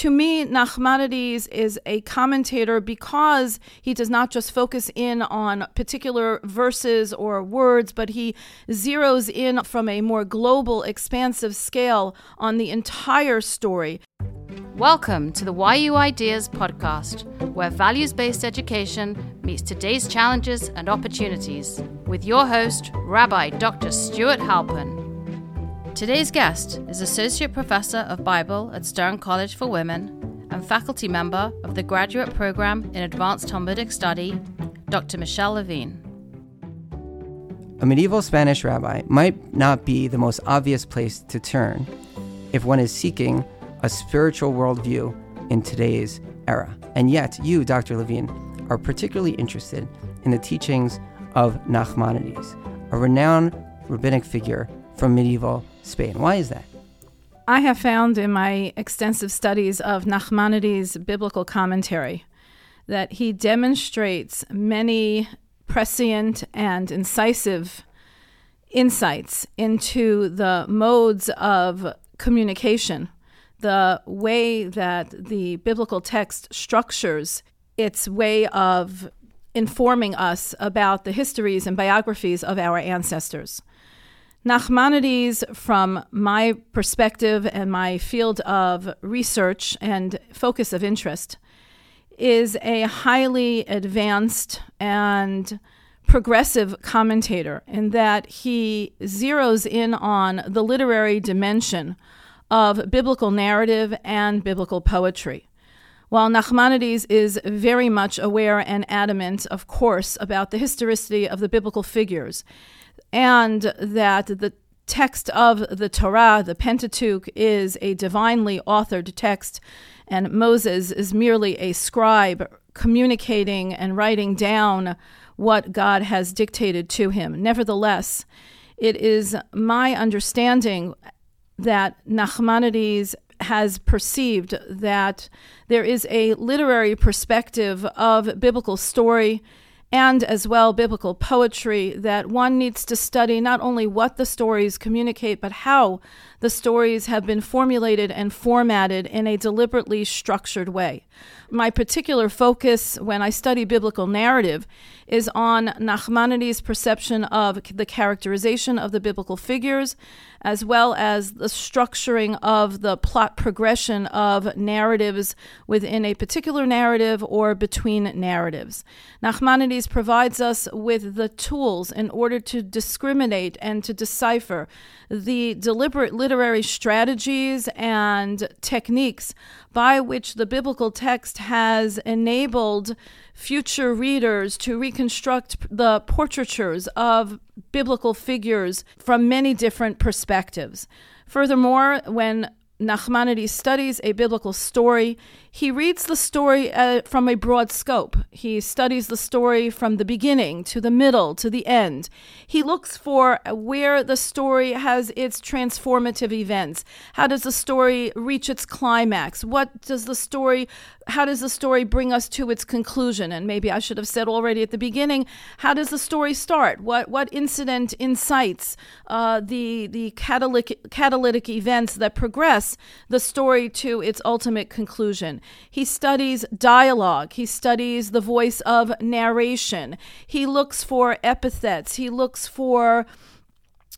to me, Nachmanides is a commentator because he does not just focus in on particular verses or words, but he zeroes in from a more global, expansive scale on the entire story. Welcome to the YU Ideas podcast, where values based education meets today's challenges and opportunities, with your host, Rabbi Dr. Stuart Halpern. Today's guest is Associate Professor of Bible at Stern College for Women and faculty member of the Graduate Program in Advanced Talmudic Study, Dr. Michelle Levine. A medieval Spanish rabbi might not be the most obvious place to turn if one is seeking a spiritual worldview in today's era. And yet, you, Dr. Levine, are particularly interested in the teachings of Nachmanides, a renowned rabbinic figure from medieval Spain. Why is that? I have found in my extensive studies of Nachmanides' biblical commentary that he demonstrates many prescient and incisive insights into the modes of communication the way that the biblical text structures its way of informing us about the histories and biographies of our ancestors. Nachmanides, from my perspective and my field of research and focus of interest, is a highly advanced and progressive commentator in that he zeroes in on the literary dimension of biblical narrative and biblical poetry. While Nachmanides is very much aware and adamant, of course, about the historicity of the biblical figures, and that the text of the Torah, the Pentateuch, is a divinely authored text, and Moses is merely a scribe communicating and writing down what God has dictated to him. Nevertheless, it is my understanding that Nachmanides has perceived that there is a literary perspective of biblical story and as well biblical poetry that one needs to study not only what the stories communicate, but how the stories have been formulated and formatted in a deliberately structured way. My particular focus when I study biblical narrative is on Nachmanides' perception of the characterization of the biblical figures, as well as the structuring of the plot progression of narratives within a particular narrative or between narratives. Nachmanides provides us with the tools in order to discriminate and to decipher the deliberate literary strategies and techniques by which the biblical text has enabled future readers to reconstruct the portraitures of biblical figures from many different perspectives. Furthermore, when Nachmanides studies a biblical story, he reads the story uh, from a broad scope. He studies the story from the beginning to the middle to the end. He looks for where the story has its transformative events. How does the story reach its climax? What does the story how does the story bring us to its conclusion? And maybe I should have said already at the beginning, how does the story start? What what incident incites uh, the the catalytic catalytic events that progress the story to its ultimate conclusion? He studies dialogue. He studies the voice of narration. He looks for epithets. He looks for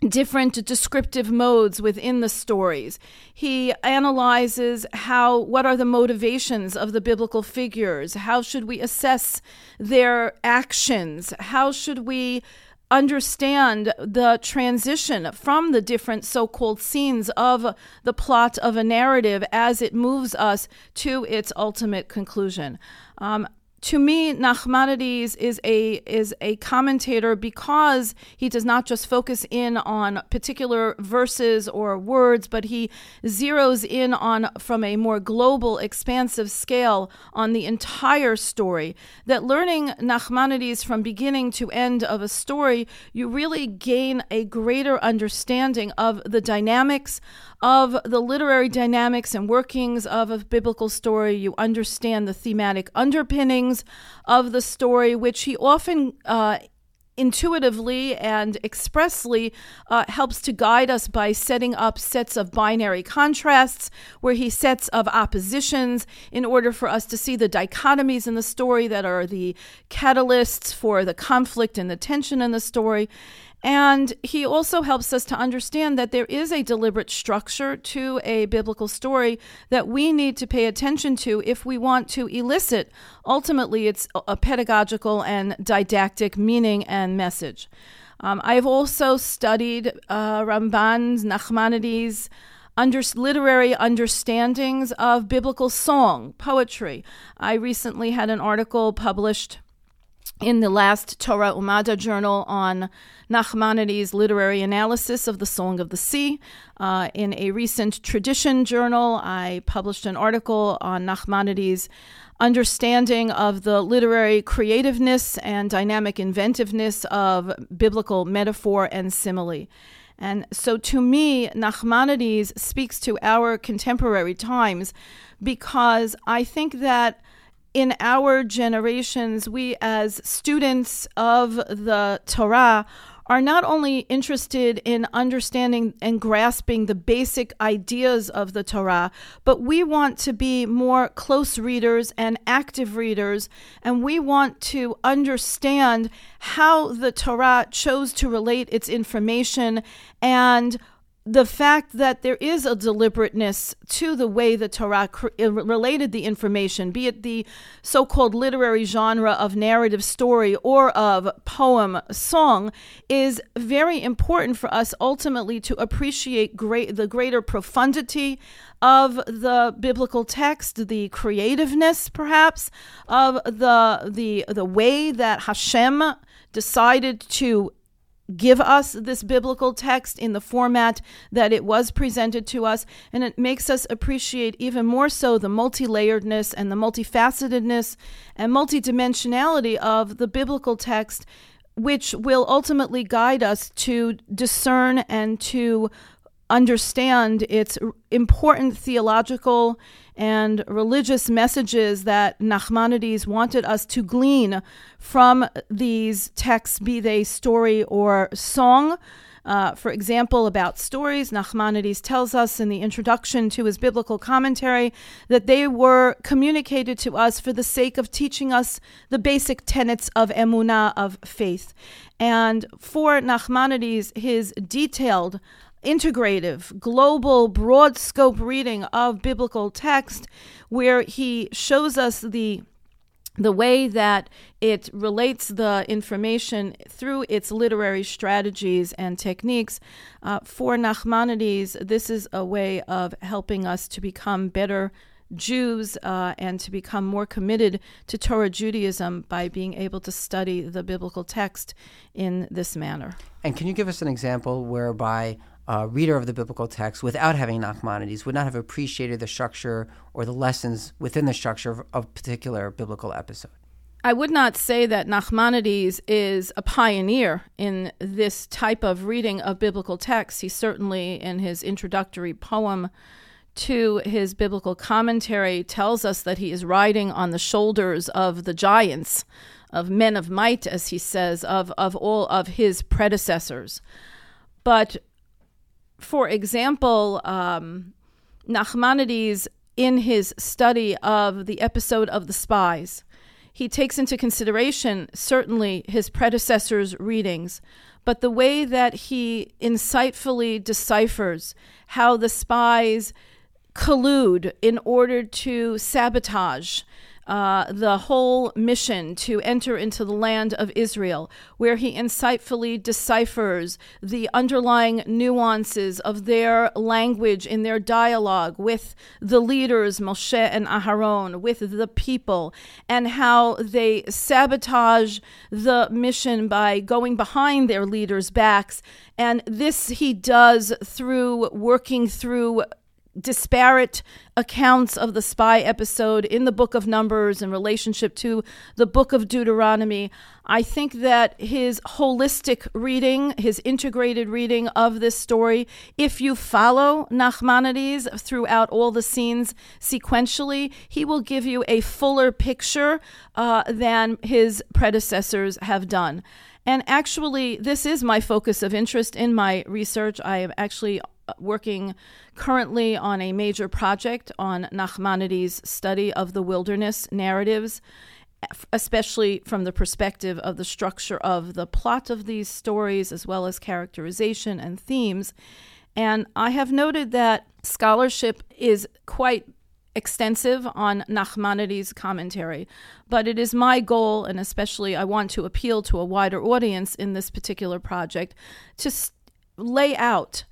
different descriptive modes within the stories. He analyzes how what are the motivations of the biblical figures? How should we assess their actions? How should we understand the transition from the different so called scenes of the plot of a narrative as it moves us to its ultimate conclusion. Um, to me, Nachmanides is a is a commentator because he does not just focus in on particular verses or words, but he zeroes in on from a more global, expansive scale on the entire story. That learning Nachmanides from beginning to end of a story, you really gain a greater understanding of the dynamics of the literary dynamics and workings of a biblical story. You understand the thematic underpinnings of the story, which he often uh, intuitively and expressly uh, helps to guide us by setting up sets of binary contrasts where he sets of oppositions in order for us to see the dichotomies in the story that are the catalysts for the conflict and the tension in the story and he also helps us to understand that there is a deliberate structure to a biblical story that we need to pay attention to if we want to elicit ultimately its a pedagogical and didactic meaning and message. Um, I've also studied uh, Ramban's, Nachmanides' under, literary understandings of biblical song, poetry. I recently had an article published in the last Torah Umada journal on Nachmanides' literary analysis of the Song of the Sea. Uh, in a recent Tradition journal, I published an article on Nachmanides' understanding of the literary creativeness and dynamic inventiveness of biblical metaphor and simile. And so to me, Nachmanides speaks to our contemporary times because I think that in our generations, we as students of the Torah are not only interested in understanding and grasping the basic ideas of the Torah, but we want to be more close readers and active readers, and we want to understand how the Torah chose to relate its information and the fact that there is a deliberateness to the way the Torah cr- uh, related the information, be it the so called literary genre of narrative story or of poem song, is very important for us ultimately to appreciate great, the greater profundity of the biblical text, the creativeness perhaps of the, the, the way that Hashem decided to give us this biblical text in the format that it was presented to us, and it makes us appreciate even more so the multi layeredness and the multifacetedness and multidimensionality of the biblical text, which will ultimately guide us to discern and to understand its important theological and religious messages that Nachmanides wanted us to glean from these texts, be they story or song. Uh, for example, about stories, Nachmanides tells us in the introduction to his biblical commentary that they were communicated to us for the sake of teaching us the basic tenets of emunah, of faith. And for Nachmanides, his detailed integrative, global, broad scope reading of biblical text where he shows us the the way that it relates the information through its literary strategies and techniques. Uh, for Nachmanides, this is a way of helping us to become better Jews uh, and to become more committed to Torah Judaism by being able to study the biblical text in this manner. And can you give us an example whereby uh, reader of the biblical text without having Nachmanides would not have appreciated the structure or the lessons within the structure of a particular biblical episode. I would not say that Nachmanides is a pioneer in this type of reading of biblical texts. He certainly, in his introductory poem to his biblical commentary, tells us that he is riding on the shoulders of the giants, of men of might, as he says, of, of all of his predecessors. But for example, um, Nachmanides, in his study of the episode of the spies, he takes into consideration certainly his predecessors' readings, but the way that he insightfully deciphers how the spies collude in order to sabotage uh, the whole mission to enter into the land of Israel, where he insightfully deciphers the underlying nuances of their language in their dialogue with the leaders, Moshe and Aharon, with the people, and how they sabotage the mission by going behind their leaders' backs. And this he does through working through disparate accounts of the spy episode in the book of Numbers in relationship to the book of Deuteronomy. I think that his holistic reading, his integrated reading of this story, if you follow Nachmanides throughout all the scenes sequentially, he will give you a fuller picture uh, than his predecessors have done. And actually, this is my focus of interest in my research. I am actually working currently on a major project on Nachmanides' study of the wilderness narratives, especially from the perspective of the structure of the plot of these stories, as well as characterization and themes. And I have noted that scholarship is quite extensive on Nachmanides' commentary, but it is my goal, and especially I want to appeal to a wider audience in this particular project, to lay out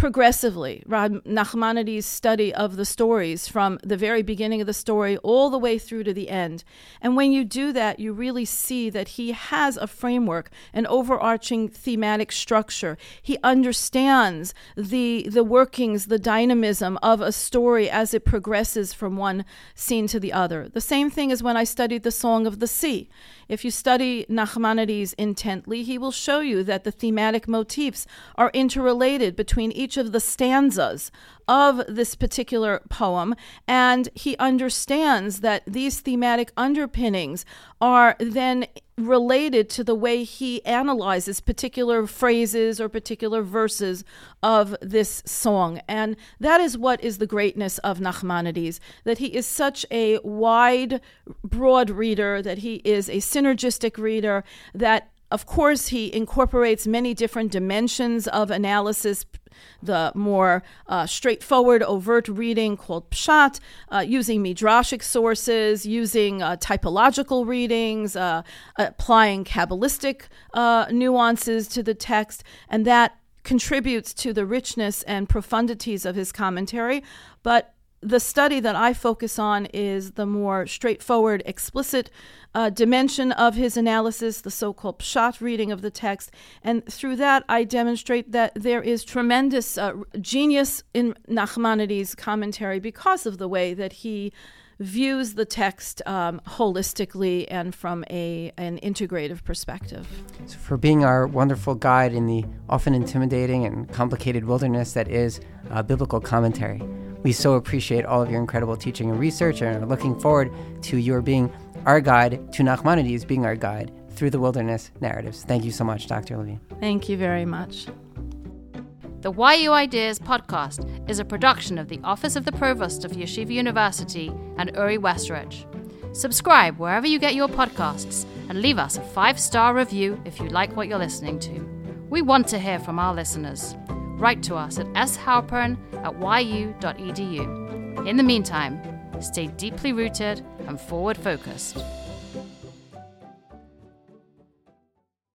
progressively Rab Nachmanides' study of the stories from the very beginning of the story all the way through to the end. And when you do that, you really see that he has a framework, an overarching thematic structure. He understands the the workings, the dynamism of a story as it progresses from one scene to the other. The same thing as when I studied the Song of the Sea. If you study Nachmanides intently, he will show you that the thematic motifs are interrelated between each of the stanzas of this particular poem, and he understands that these thematic underpinnings are then related to the way he analyzes particular phrases or particular verses of this song. And that is what is the greatness of Nachmanides, that he is such a wide, broad reader, that he is a synergistic reader, that of course, he incorporates many different dimensions of analysis, the more uh, straightforward, overt reading called pshat, uh, using midrashic sources, using uh, typological readings, uh, applying Kabbalistic uh, nuances to the text, and that contributes to the richness and profundities of his commentary. But the study that I focus on is the more straightforward, explicit uh, dimension of his analysis, the so called pshat reading of the text. And through that, I demonstrate that there is tremendous uh, genius in Nachmanides' commentary because of the way that he views the text um, holistically and from a an integrative perspective. So for being our wonderful guide in the often intimidating and complicated wilderness that is uh, biblical commentary. We so appreciate all of your incredible teaching and research and are looking forward to your being our guide, to Nachmanides being our guide through the wilderness narratives. Thank you so much, Dr. Levine. Thank you very much. The YU Ideas podcast is a production of the Office of the Provost of Yeshiva University and Uri Westridge. Subscribe wherever you get your podcasts and leave us a five star review if you like what you're listening to. We want to hear from our listeners write to us at shalpern at yu.edu. In the meantime, stay deeply rooted and forward focused.